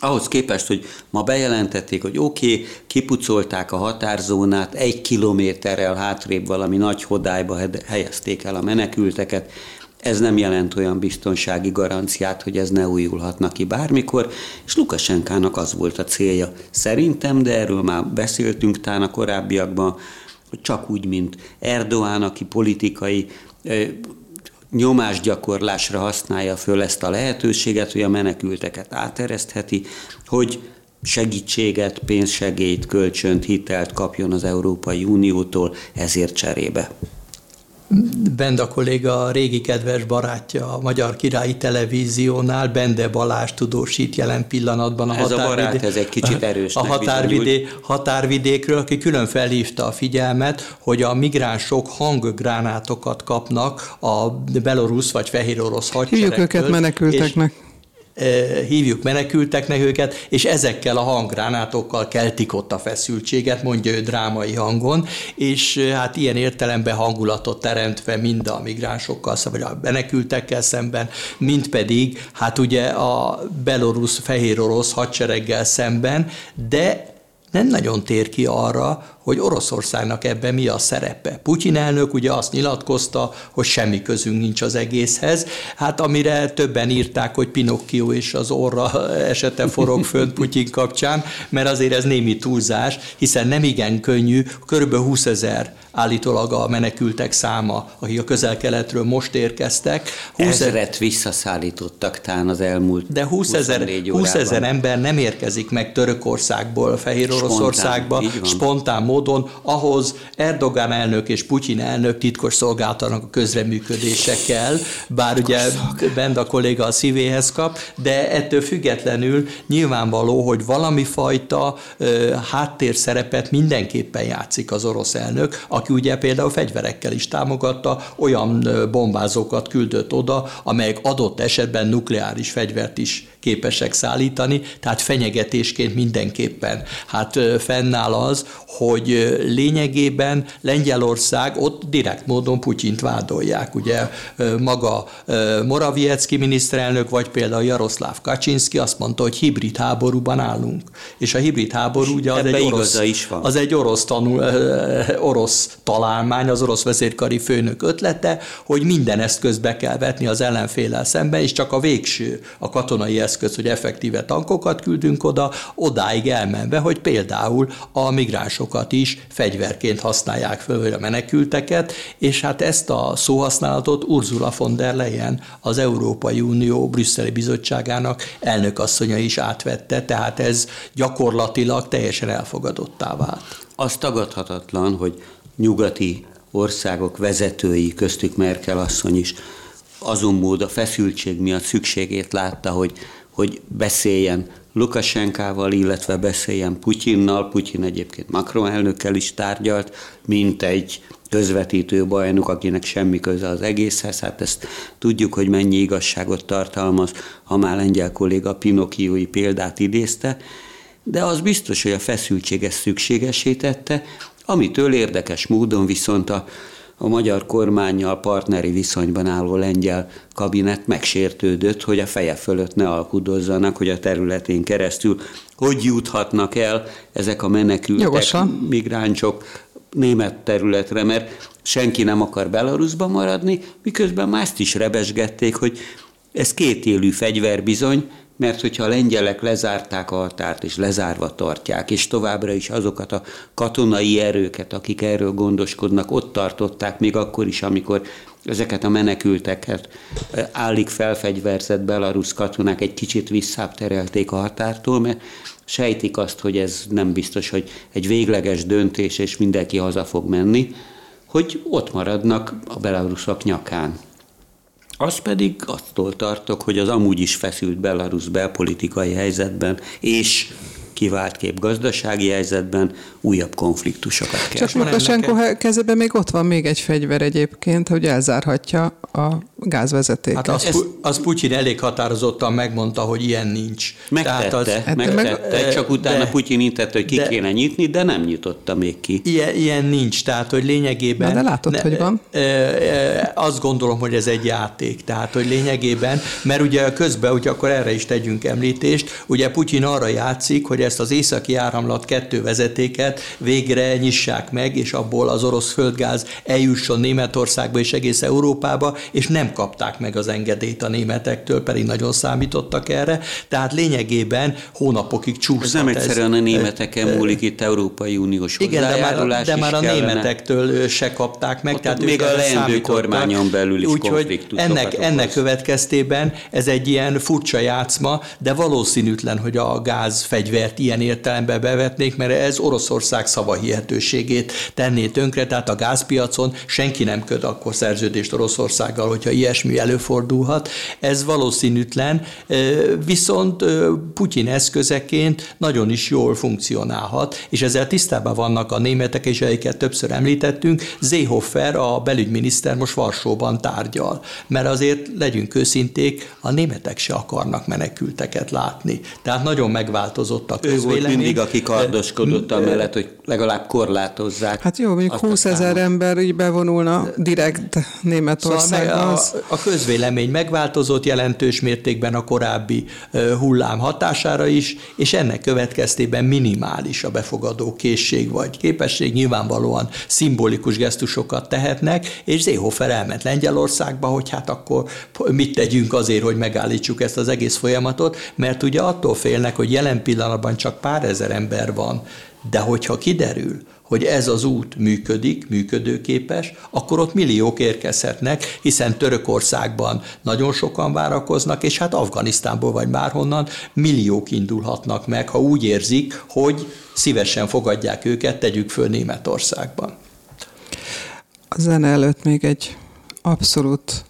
ahhoz képest, hogy ma bejelentették, hogy oké, okay, kipucolták a határzónát, egy kilométerrel hátrébb valami nagy hodályba helyezték el a menekülteket, ez nem jelent olyan biztonsági garanciát, hogy ez ne újulhatna ki bármikor, és Lukasenkának az volt a célja. Szerintem, de erről már beszéltünk tán a korábbiakban, csak úgy, mint Erdoğan, aki politikai nyomásgyakorlásra használja föl ezt a lehetőséget, hogy a menekülteket áteresztheti, hogy segítséget, pénzsegélyt, kölcsönt, hitelt kapjon az Európai Uniótól ezért cserébe. Benda kolléga a régi kedves barátja a Magyar Királyi Televíziónál, Bende Balázs tudósít jelen pillanatban a, ez határvidé... a barát, ez egy kicsit erős. A határvidé... határvidékről, aki külön felhívta a figyelmet, hogy a migránsok hanggránátokat kapnak a belorusz vagy fehér orosz hadseregtől. Hívjuk őket menekülteknek. És hívjuk menekülteknek őket, és ezekkel a hanggránátokkal keltik ott a feszültséget, mondja ő drámai hangon, és hát ilyen értelemben hangulatot teremtve mind a migránsokkal, vagy a menekültekkel szemben, mind pedig hát ugye a belorusz, fehér orosz hadsereggel szemben, de nem nagyon tér ki arra, hogy Oroszországnak ebben mi a szerepe. Putyin elnök ugye azt nyilatkozta, hogy semmi közünk nincs az egészhez, hát amire többen írták, hogy Pinocchio és az orra esete forog fönt Putyin kapcsán, mert azért ez némi túlzás, hiszen nem igen könnyű, kb. 20 ezer állítólag a menekültek száma, akik a közel-keletről most érkeztek. 20 Ezret visszaszállítottak tán az elmúlt De 20 ezer, 20 ezer ember nem érkezik meg Törökországból, Fehér Oroszországba, spontán, spontán módon, ahhoz Erdogán elnök és Putyin elnök titkos szolgáltanak a közreműködésekkel, bár ugye bent a kolléga a szívéhez kap, de ettől függetlenül nyilvánvaló, hogy valami fajta uh, háttérszerepet mindenképpen játszik az orosz elnök, aki ugye például fegyverekkel is támogatta, olyan bombázókat küldött oda, amelyek adott esetben nukleáris fegyvert is képesek szállítani, tehát fenyegetésként mindenképpen. Hát fennáll az, hogy lényegében Lengyelország ott direkt módon Putyint vádolják. Ugye maga Morawiecki miniszterelnök, vagy például Jaroszláv Kaczynski azt mondta, hogy hibrid háborúban állunk. És a hibrid háború ugye az egy, orosz, is van. az egy orosz, tanul, orosz találmány, az orosz vezérkari főnök ötlete, hogy minden eszközt be kell vetni az ellenfélel szemben, és csak a végső, a katonai eszköz, hogy effektíve tankokat küldünk oda, odáig elmenve, hogy például a migránsokat is fegyverként használják föl, vagy a menekülteket, és hát ezt a szóhasználatot Ursula von der Leyen, az Európai Unió brüsszeli bizottságának elnökasszonya is átvette, tehát ez gyakorlatilag teljesen elfogadottá vált. Az tagadhatatlan, hogy nyugati országok vezetői, köztük Merkel asszony is azon mód a feszültség miatt szükségét látta, hogy hogy beszéljen Lukasenkával, illetve beszéljen Putyinnal. Putyin egyébként Macron elnökkel is tárgyalt, mint egy közvetítő bajnok, akinek semmi köze az egészhez. Hát ezt tudjuk, hogy mennyi igazságot tartalmaz, ha már lengyel kolléga Pinocchiói példát idézte, de az biztos, hogy a feszültség ezt szükségesé tette, amitől érdekes módon viszont a a magyar kormányjal partneri viszonyban álló lengyel kabinet megsértődött, hogy a feje fölött ne alkudozzanak, hogy a területén keresztül hogy juthatnak el ezek a menekültek, Jogosan. migránsok német területre, mert senki nem akar Belarusba maradni, miközben mást is rebesgették, hogy ez kétélű fegyver bizony, mert hogyha a lengyelek lezárták a határt, és lezárva tartják, és továbbra is azokat a katonai erőket, akik erről gondoskodnak, ott tartották, még akkor is, amikor ezeket a menekülteket eh, állik felfegyverzett belarusz katonák egy kicsit visszább terelték a határtól, mert sejtik azt, hogy ez nem biztos, hogy egy végleges döntés, és mindenki haza fog menni, hogy ott maradnak a belaruszok nyakán. Az pedig attól tartok, hogy az amúgy is feszült Belarus belpolitikai helyzetben és kivált kép gazdasági helyzetben újabb konfliktusokat kell. Csak Lukasenko kezében még ott van még egy fegyver egyébként, hogy elzárhatja a gázvezetéket. Hát az, Ezt... az Putyin elég határozottan megmondta, hogy ilyen nincs. Megtette, Tehát az, hát megtette meg, csak utána de, Putyin intette, hogy ki de, kéne nyitni, de nem nyitotta még ki. Ilyen, ilyen nincs, tehát hogy lényegében... Na, de látod, ne, hogy van. E, e, azt gondolom, hogy ez egy játék, tehát hogy lényegében, mert ugye közben, hogy akkor erre is tegyünk említést, ugye Putyin arra játszik, hogy ezt az északi áramlat kettő vezetéket végre nyissák meg, és abból az orosz földgáz eljusson Németországba és egész Európába, és nem kapták meg az engedélyt a németektől, pedig nagyon számítottak erre. Tehát lényegében hónapokig csúszhat ez. nem egyszerűen a németeken múlik itt Európai Uniós Igen, de már, de már a németektől se kapták meg. Ott tehát még a leendő kormányon belül is Úgyhogy ennek, ennek következtében ez egy ilyen furcsa játszma, de valószínűtlen, hogy a gázfegyvert ilyen értelemben bevetnék, mert ez Oroszország szavahihetőségét tenné tönkre, tehát a gázpiacon senki nem köt akkor szerződést Oroszországgal, hogyha ilyesmi előfordulhat. Ez valószínűtlen, viszont Putyin eszközeként nagyon is jól funkcionálhat, és ezzel tisztában vannak a németek, és egyiket többször említettünk. Zéhofer, a belügyminiszter most Varsóban tárgyal, mert azért legyünk őszinték, a németek se akarnak menekülteket látni. Tehát nagyon megváltozott a közvélemény. Ő volt mindig, aki kardoskodott amellett, hogy legalább korlátozzák. Hát jó, mondjuk 20 ezer ember így bevonulna direkt Németországba. Szóval a, a közvélemény megváltozott jelentős mértékben a korábbi hullám hatására is, és ennek következtében minimális a befogadó készség vagy képesség, nyilvánvalóan szimbolikus gesztusokat tehetnek, és Zéhofer elment Lengyelországba, hogy hát akkor mit tegyünk azért, hogy megállítsuk ezt az egész folyamatot, mert ugye attól félnek, hogy jelen pillanatban csak pár ezer ember van, de hogyha kiderül, hogy ez az út működik, működőképes, akkor ott milliók érkezhetnek, hiszen Törökországban nagyon sokan várakoznak, és hát Afganisztánból vagy bárhonnan milliók indulhatnak meg, ha úgy érzik, hogy szívesen fogadják őket, tegyük föl Németországban. A zene előtt még egy abszolút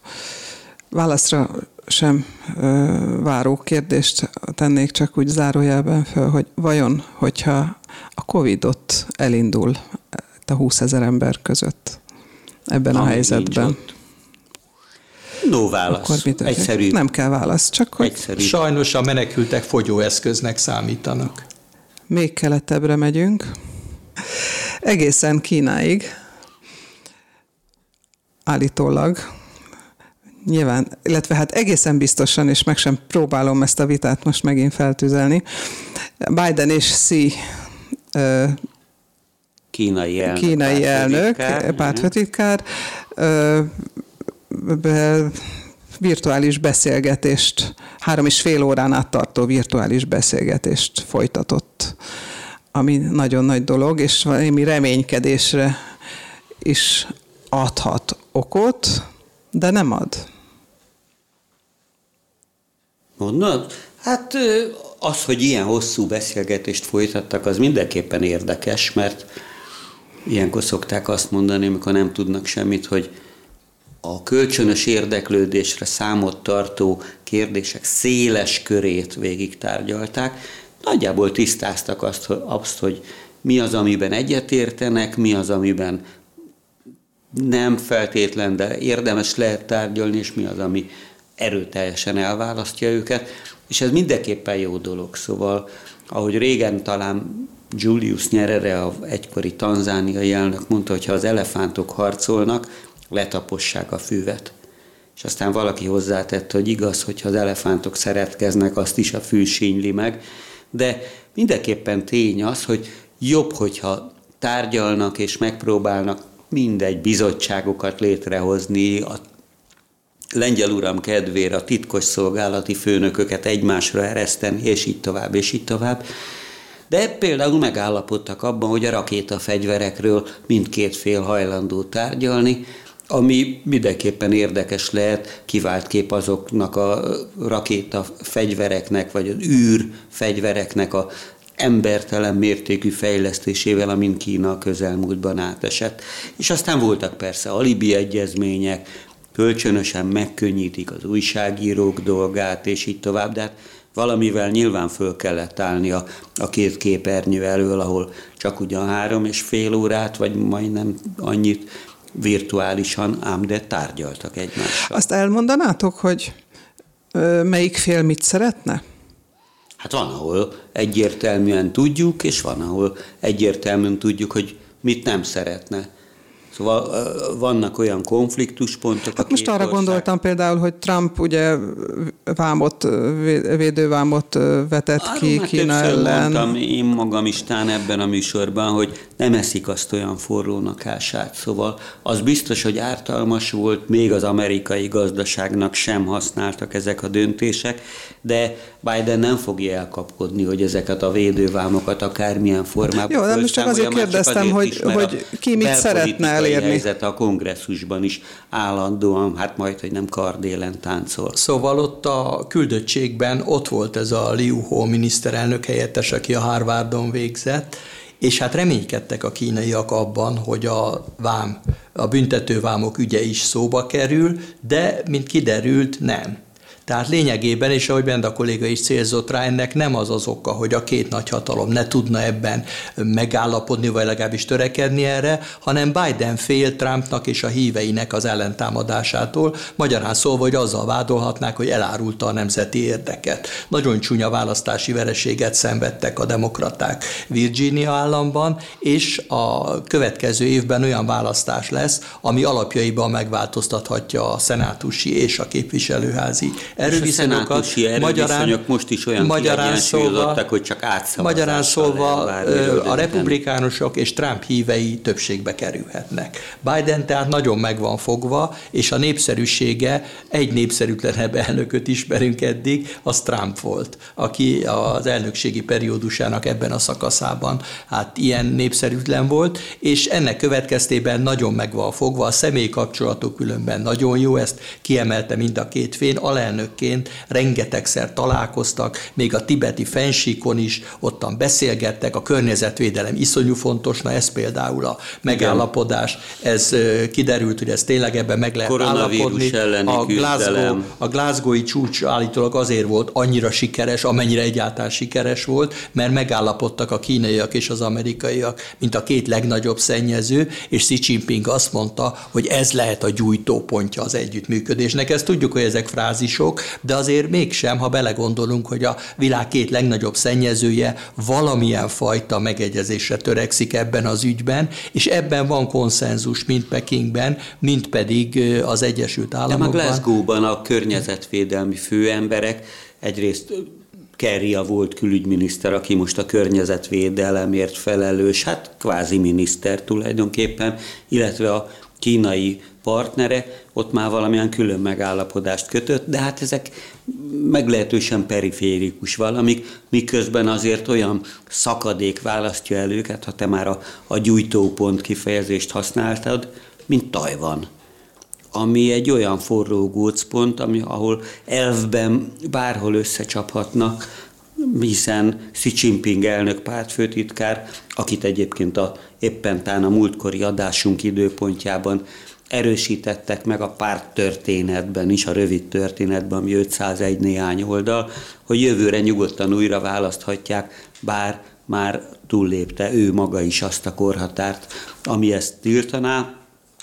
válaszra sem ö, váró kérdést tennék csak úgy zárójelben föl, hogy vajon, hogyha a Covid ott elindul a 20 ezer ember között ebben Ami a helyzetben. No válasz. Akkor mit Egyszerű. Nem kell válasz, csak hogy... Egyszerű. Sajnos a menekültek fogyóeszköznek számítanak. Még keletebbre megyünk. Egészen Kínáig. Állítólag nyilván, illetve hát egészen biztosan, és meg sem próbálom ezt a vitát most megint feltüzelni, Biden és Xi kínai elnök, kínai elnök pártfőtitkár, virtuális beszélgetést, három és fél órán át tartó virtuális beszélgetést folytatott, ami nagyon nagy dolog, és valami reménykedésre is adhat okot, de nem ad. Mondod? Hát az, hogy ilyen hosszú beszélgetést folytattak, az mindenképpen érdekes, mert ilyenkor szokták azt mondani, amikor nem tudnak semmit, hogy a kölcsönös érdeklődésre számot tartó kérdések széles körét végig tárgyalták. Nagyjából tisztáztak azt, azt, hogy mi az, amiben egyetértenek, mi az, amiben nem feltétlen, de érdemes lehet tárgyalni, és mi az, ami erőteljesen elválasztja őket, és ez mindenképpen jó dolog. Szóval, ahogy régen talán Julius Nyerere, a egykori tanzániai elnök mondta, hogy ha az elefántok harcolnak, letapossák a füvet. És aztán valaki hozzátette, hogy igaz, hogyha az elefántok szeretkeznek, azt is a fű sínyli meg, de mindenképpen tény az, hogy jobb, hogyha tárgyalnak és megpróbálnak mindegy bizottságokat létrehozni, a lengyel uram kedvére a titkos szolgálati főnököket egymásra ereszteni, és így tovább, és így tovább. De például megállapodtak abban, hogy a rakétafegyverekről mindkét fél hajlandó tárgyalni, ami mindenképpen érdekes lehet, kivált kép azoknak a rakéta fegyvereknek, vagy az űr fegyvereknek a embertelen mértékű fejlesztésével, amin Kína a közelmúltban átesett. És aztán voltak persze alibi egyezmények, kölcsönösen megkönnyítik az újságírók dolgát, és így tovább, de hát Valamivel nyilván föl kellett állni a, a két képernyő elől, ahol csak ugyan három és fél órát, vagy majdnem annyit virtuálisan, ám de tárgyaltak egymással. Azt elmondanátok, hogy melyik fél mit szeretne? Hát van, ahol egyértelműen tudjuk, és van, ahol egyértelműen tudjuk, hogy mit nem szeretne. Szóval vannak olyan konfliktuspontok. Hát most arra ország... gondoltam például, hogy Trump ugye vámot, védővámot vetett Arról ki Kína ellen. mondtam én magam is tán ebben a műsorban, hogy nem eszik azt olyan forrónak ását. Szóval az biztos, hogy ártalmas volt, még az amerikai gazdaságnak sem használtak ezek a döntések, de Biden nem fogja elkapkodni, hogy ezeket a védővámokat akármilyen formában Jó, nem most csak azért kérdeztem, azért hogy, hogy ki mit szeretne elérni. helyzet a kongresszusban is állandóan, hát majd, hogy nem kardélen táncol. Szóval ott a küldöttségben ott volt ez a Liu Ho miniszterelnök helyettes, aki a Harvardon végzett, és hát reménykedtek a kínaiak abban, hogy a vám, a büntetővámok ügye is szóba kerül, de mint kiderült, nem. Tehát lényegében, és ahogy Benda kolléga is célzott rá, ennek nem az az oka, hogy a két nagyhatalom ne tudna ebben megállapodni, vagy legalábbis törekedni erre, hanem Biden fél Trumpnak és a híveinek az ellentámadásától, magyarán szólva, hogy azzal vádolhatnák, hogy elárulta a nemzeti érdeket. Nagyon csúnya választási vereséget szenvedtek a demokraták Virginia államban, és a következő évben olyan választás lesz, ami alapjaiban megváltoztathatja a szenátusi és a képviselőházi erőviszonyokat. Magyarán, most is olyan magyarán szólva, hogy csak Magyarán szólva a republikánusok és Trump hívei többségbe kerülhetnek. Biden tehát nagyon meg van fogva, és a népszerűsége egy népszerűtlenebb elnököt ismerünk eddig, az Trump volt, aki az elnökségi periódusának ebben a szakaszában hát ilyen népszerűtlen volt, és ennek következtében nagyon meg van fogva, a személyi kapcsolatok különben nagyon jó, ezt kiemelte mind a két fén, alelnök elnökként rengetegszer találkoztak, még a tibeti fensíkon is ottan beszélgettek, a környezetvédelem iszonyú fontos, na ez például a megállapodás, ez kiderült, hogy ez tényleg ebben meg lehet állapodni. A, Glasgow, a Glasgowi csúcs állítólag azért volt annyira sikeres, amennyire egyáltalán sikeres volt, mert megállapodtak a kínaiak és az amerikaiak, mint a két legnagyobb szennyező, és Xi Jinping azt mondta, hogy ez lehet a gyújtópontja az együttműködésnek. Ezt tudjuk, hogy ezek frázisok, de azért mégsem, ha belegondolunk, hogy a világ két legnagyobb szennyezője valamilyen fajta megegyezésre törekszik ebben az ügyben, és ebben van konszenzus mind Pekingben, mind pedig az Egyesült Államokban. De a Glasgow-ban a környezetvédelmi főemberek egyrészt Kerry a volt külügyminiszter, aki most a környezetvédelemért felelős, hát kvázi miniszter tulajdonképpen, illetve a kínai partnere, ott már valamilyen külön megállapodást kötött, de hát ezek meglehetősen periférikus valamik, miközben azért olyan szakadék választja el őket, ha te már a, a gyújtópont kifejezést használtad, mint Tajvan. Ami egy olyan forró gócpont, ami, ahol elvben bárhol összecsaphatnak, hiszen Xi Jinping elnök pártfőtitkár, akit egyébként a, éppen tán a múltkori adásunk időpontjában erősítettek meg a párt történetben is, a rövid történetben, ami 501 néhány oldal, hogy jövőre nyugodtan újra választhatják, bár már túllépte ő maga is azt a korhatárt, ami ezt tiltaná.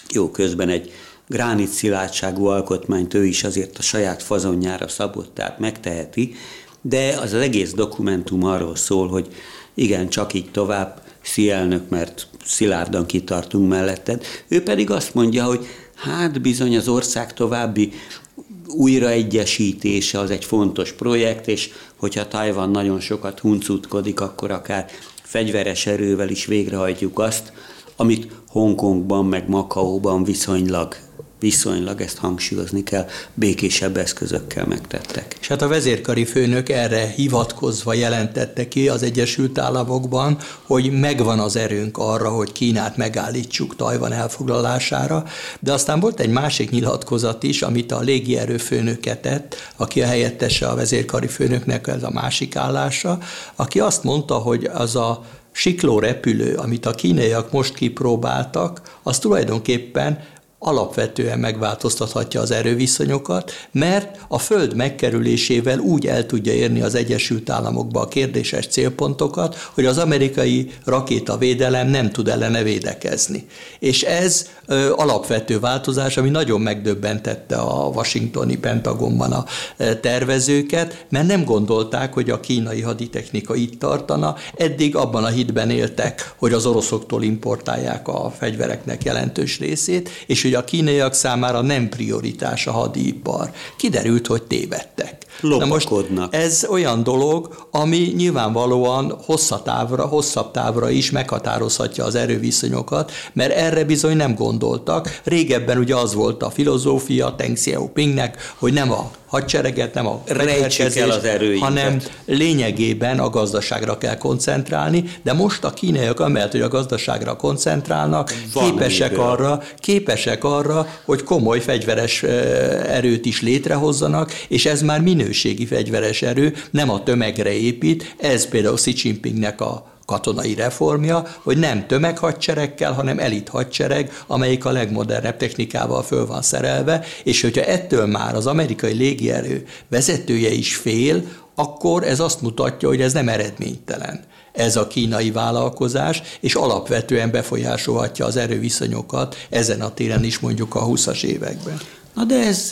Jó, közben egy gránit szilárdságú alkotmányt ő is azért a saját fazonjára szabott, tehát megteheti, de az, az egész dokumentum arról szól, hogy igen, csak így tovább, elnök, mert szilárdan kitartunk melletted. Ő pedig azt mondja, hogy hát bizony az ország további újraegyesítése az egy fontos projekt, és hogyha Tajvan nagyon sokat huncutkodik, akkor akár fegyveres erővel is végrehajtjuk azt, amit Hongkongban meg Makaóban viszonylag viszonylag ezt hangsúlyozni kell, békésebb eszközökkel megtettek. És hát a vezérkari főnök erre hivatkozva jelentette ki az Egyesült Államokban, hogy megvan az erőnk arra, hogy Kínát megállítsuk Tajvan elfoglalására, de aztán volt egy másik nyilatkozat is, amit a légierő főnöke tett, aki a helyettese a vezérkari főnöknek, ez a másik állása, aki azt mondta, hogy az a sikló repülő, amit a kínaiak most kipróbáltak, az tulajdonképpen alapvetően megváltoztathatja az erőviszonyokat, mert a Föld megkerülésével úgy el tudja érni az Egyesült Államokba a kérdéses célpontokat, hogy az amerikai rakétavédelem nem tud ellene védekezni. És ez ö, alapvető változás, ami nagyon megdöbbentette a washingtoni Pentagonban a tervezőket, mert nem gondolták, hogy a kínai haditechnika itt tartana. Eddig abban a hitben éltek, hogy az oroszoktól importálják a fegyvereknek jelentős részét, és hogy a kínaiak számára nem prioritás a hadipar. Kiderült, hogy tévedtek. Na most ez olyan dolog, ami nyilvánvalóan hosszatávra, hosszabb távra is meghatározhatja az erőviszonyokat, mert erre bizony nem gondoltak. Régebben ugye az volt a filozófia Teng Xiaopingnek, hogy nem a hadsereget, nem a el az erőinket. hanem lényegében a gazdaságra kell koncentrálni, de most a kínaiak amellett, hogy a gazdaságra koncentrálnak, Van képesek miből. arra, képesek arra, hogy komoly fegyveres erőt is létrehozzanak, és ez már minőségi fegyveres erő, nem a tömegre épít, ez például Xi Jinpingnek a katonai reformja, hogy nem tömeghadseregkel, hanem elit hadsereg, amelyik a legmodernebb technikával föl van szerelve, és hogyha ettől már az amerikai légierő vezetője is fél, akkor ez azt mutatja, hogy ez nem eredménytelen ez a kínai vállalkozás, és alapvetően befolyásolhatja az erőviszonyokat ezen a téren is mondjuk a 20-as években. Na de ez,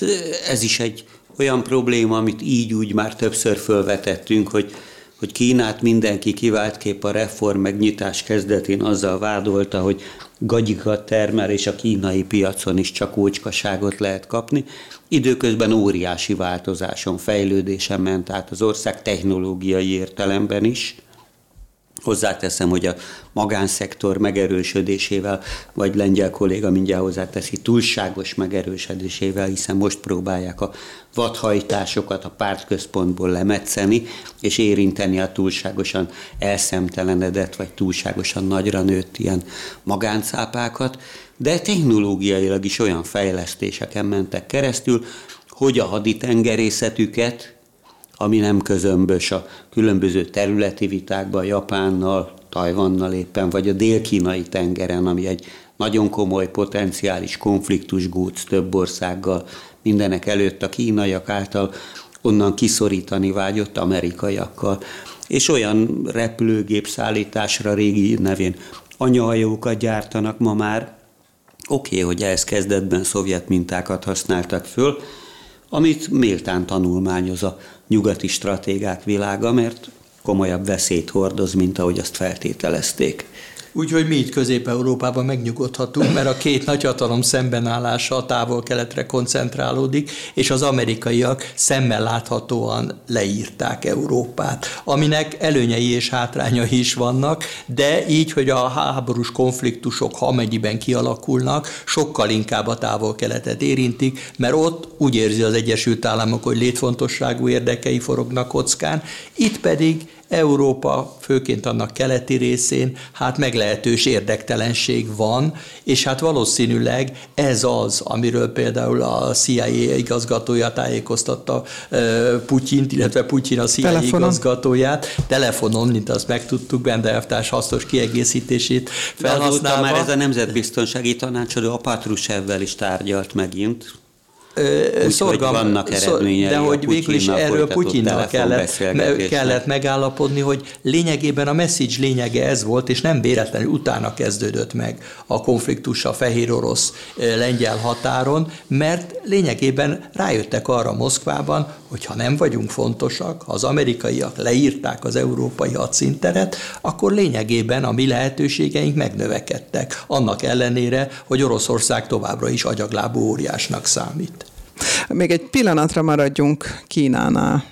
ez is egy olyan probléma, amit így úgy már többször felvetettünk, hogy hogy Kínát mindenki kiváltképp a reform megnyitás kezdetén azzal vádolta, hogy gagyikat termel, és a kínai piacon is csak ócskaságot lehet kapni. Időközben óriási változáson, fejlődésen ment át az ország technológiai értelemben is. Hozzáteszem, hogy a magánszektor megerősödésével, vagy lengyel kolléga mindjárt hozzáteszi, túlságos megerősödésével, hiszen most próbálják a vadhajtásokat a pártközpontból lemetszeni, és érinteni a túlságosan elszemtelenedett, vagy túlságosan nagyra nőtt ilyen magáncápákat, de technológiailag is olyan fejlesztéseken mentek keresztül, hogy a haditengerészetüket ami nem közömbös a különböző területi vitákban, Japánnal, Tajvannal éppen, vagy a dél-kínai tengeren, ami egy nagyon komoly potenciális konfliktus góc több országgal, mindenek előtt a kínaiak által onnan kiszorítani vágyott amerikaiakkal. És olyan repülőgép szállításra régi nevén anyahajókat gyártanak ma már. Oké, okay, hogy ehhez kezdetben szovjet mintákat használtak föl, amit méltán tanulmányoz a nyugati stratégák világa, mert komolyabb veszélyt hordoz, mint ahogy azt feltételezték. Úgyhogy mi itt Közép-Európában megnyugodhatunk, mert a két nagyhatalom szembenállása a távol-keletre koncentrálódik, és az amerikaiak szemmel láthatóan leírták Európát, aminek előnyei és hátrányai is vannak, de így, hogy a háborús konfliktusok, ha amennyiben kialakulnak, sokkal inkább a távol-keletet érintik, mert ott úgy érzi az Egyesült Államok, hogy létfontosságú érdekei forognak kockán, itt pedig Európa, főként annak keleti részén, hát meglehetős érdektelenség van, és hát valószínűleg ez az, amiről például a CIA igazgatója tájékoztatta Putyint, illetve Putyin a CIA telefonon. igazgatóját, telefonon, mint azt megtudtuk, Bende elvtárs hasznos kiegészítését felhasználva. már ez a nemzetbiztonsági tanácsadó a Patrusevvel is tárgyalt megint, úgy, szorgalm, vannak eredményei de hogy végül is erről Putyinnal kellett, kellett megállapodni, hogy lényegében a message lényege ez volt, és nem véletlenül utána kezdődött meg a konfliktus a fehér orosz lengyel határon, mert lényegében rájöttek arra Moszkvában, hogy ha nem vagyunk fontosak, ha az amerikaiak leírták az európai hadszinteret, akkor lényegében a mi lehetőségeink megnövekedtek, annak ellenére, hogy Oroszország továbbra is agyaglábú óriásnak számít. Még egy pillanatra maradjunk Kínánál.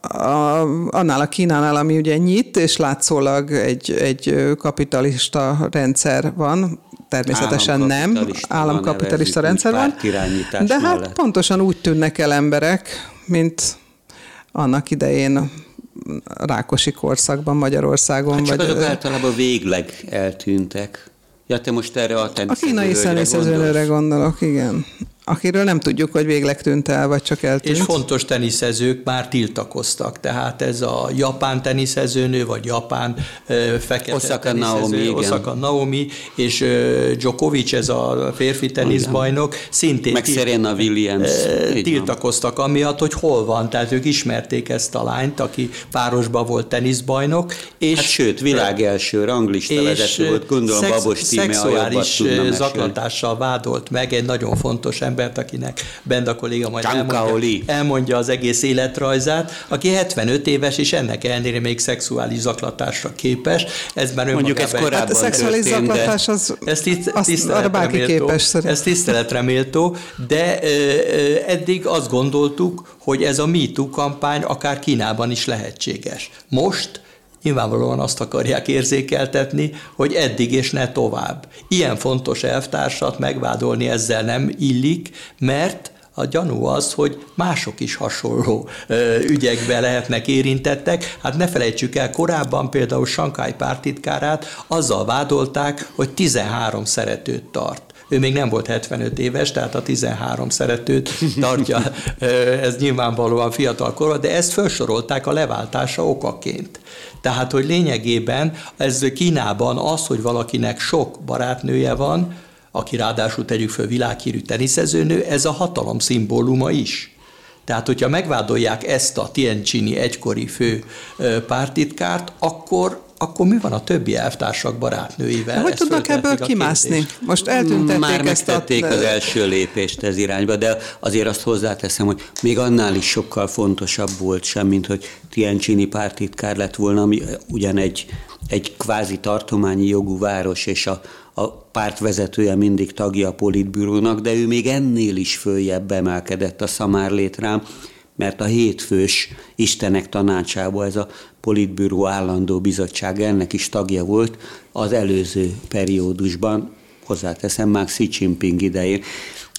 A, annál a Kínánál, ami ugye nyit, és látszólag egy, egy kapitalista rendszer van, természetesen nem, államkapitalista rendszer van, de hát mellett. pontosan úgy tűnnek el emberek, mint annak idején Rákosi korszakban Magyarországon. Hát csak vagy azok általában végleg eltűntek. Ja, te most erre a A kínai személyszerzőnőre gondolok, igen. Akiről nem tudjuk, hogy végleg tűnt el, vagy csak eltűnt. És fontos teniszezők már tiltakoztak, tehát ez a japán teniszezőnő, vagy japán fekete Osaka teniszező, Naomi, igen. Osaka Naomi, és Djokovic, ez a férfi teniszbajnok, szintén Meg Serena Williams. Tiltakoztak amiatt, hogy hol van, tehát ők ismerték ezt a lányt, aki párosban volt teniszbajnok. És, hát sőt, világ első ranglista vezető volt, gondolom szex, Babos Tíme szexuális zaklatással vádolt meg egy nagyon fontos embert, akinek Benda kolléga majd elmondja, elmondja az egész életrajzát, aki 75 éves, és ennek ellenére még szexuális zaklatásra képes. Ez már Mondjuk ez korábban hát a szexuális zaklatás az, ez tiszt, azt, arra bárki méltó, képes szerint. Ez tiszteletre méltó, de ö, eddig azt gondoltuk, hogy ez a MeToo kampány akár Kínában is lehetséges. Most nyilvánvalóan azt akarják érzékeltetni, hogy eddig és ne tovább. Ilyen fontos elvtársat megvádolni ezzel nem illik, mert a gyanú az, hogy mások is hasonló ö, ügyekbe lehetnek érintettek. Hát ne felejtsük el, korábban például Sankály pártitkárát azzal vádolták, hogy 13 szeretőt tart ő még nem volt 75 éves, tehát a 13 szeretőt tartja, ez nyilvánvalóan fiatal korban, de ezt felsorolták a leváltása okaként. Tehát, hogy lényegében ez Kínában az, hogy valakinek sok barátnője van, aki ráadásul tegyük föl világhírű teniszezőnő, ez a hatalom szimbóluma is. Tehát, hogyha megvádolják ezt a Tianjini egykori fő pártitkárt, akkor akkor mi van a többi elvtársak barátnőivel? De hogy tudnak ebből kimászni? Most eltüntették Már megtették ezt a... az első lépést ez irányba, de azért azt hozzáteszem, hogy még annál is sokkal fontosabb volt sem, mint hogy Tiancsini pártitkár lett volna, ami ugyan egy, egy kvázi tartományi jogú város, és a, a párt vezetője mindig tagja a politbürónak, de ő még ennél is följebb emelkedett a szamár létrám, mert a hétfős Istenek tanácsába ez a politbüró állandó bizottság ennek is tagja volt az előző periódusban, hozzáteszem már Xi Jinping idején.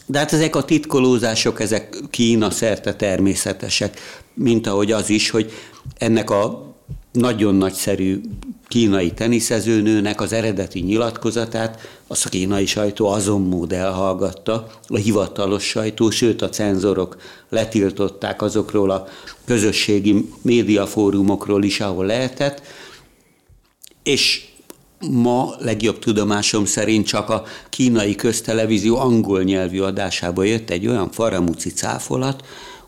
De hát ezek a titkolózások, ezek Kína szerte természetesek, mint ahogy az is, hogy ennek a nagyon nagyszerű kínai teniszezőnőnek az eredeti nyilatkozatát a kínai sajtó azon mód elhallgatta, a hivatalos sajtó, sőt a cenzorok letiltották azokról a közösségi médiafórumokról is, ahol lehetett, és ma legjobb tudomásom szerint csak a kínai köztelevízió angol nyelvű adásába jött egy olyan faramuci cáfolat,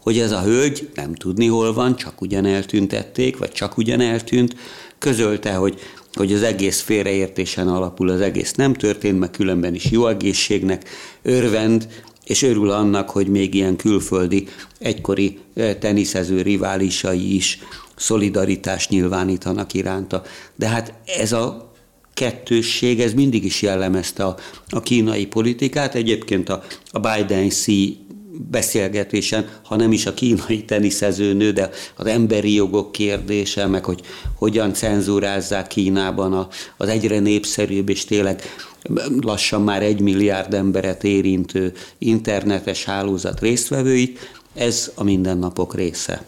hogy ez a hölgy nem tudni hol van, csak ugyan eltüntették, vagy csak ugyan eltűnt, közölte, hogy hogy az egész félreértésen alapul, az egész nem történt, meg különben is jó egészségnek örvend, és örül annak, hogy még ilyen külföldi egykori eh, teniszező riválisai is szolidaritást nyilvánítanak iránta. De hát ez a kettősség, ez mindig is jellemezte a, a kínai politikát. Egyébként a, a Biden-Xi beszélgetésen, ha nem is a kínai teniszezőnő, de az emberi jogok kérdése, meg hogy hogyan cenzúrázzák Kínában a, az egyre népszerűbb és tényleg lassan már egy milliárd emberet érintő internetes hálózat résztvevőit, ez a mindennapok része.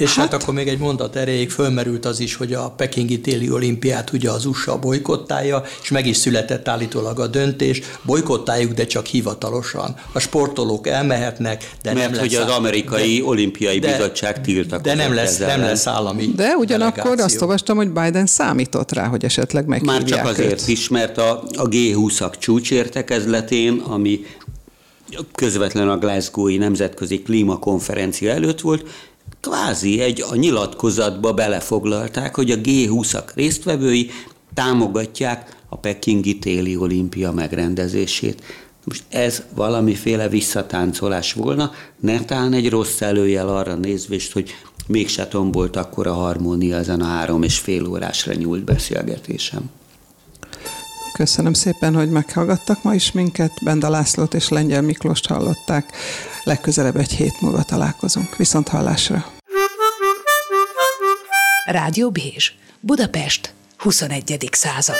És hát, hát akkor még egy mondat erejéig fölmerült az is, hogy a pekingi téli olimpiát ugye az USA bolykottálja, és meg is született állítólag a döntés, bolykottáljuk, de csak hivatalosan. A sportolók elmehetnek, de Mert nem lesz hogy az amerikai de, olimpiai de, bizottság tiltakozott De nem lesz, nem lesz állami De ugyanakkor delegáció. azt olvastam, hogy Biden számított rá, hogy esetleg meghívják Már csak azért őt. is, mert a, a G20-ak csúcsértekezletén, ami közvetlen a Glasgow-i Nemzetközi Klímakonferencia előtt volt, kvázi egy a nyilatkozatba belefoglalták, hogy a G20-ak résztvevői támogatják a pekingi téli olimpia megrendezését. Most ez valamiféle visszatáncolás volna, netán egy rossz előjel arra nézvést, hogy mégse tombolt akkor a harmónia ezen a három és fél órásra nyúlt beszélgetésem. Köszönöm szépen, hogy meghallgattak ma is minket. Benda Lászlót és Lengyel Miklóst hallották. Legközelebb egy hét múlva találkozunk. Viszont hallásra! Rádió Bézs, Budapest, 21. század.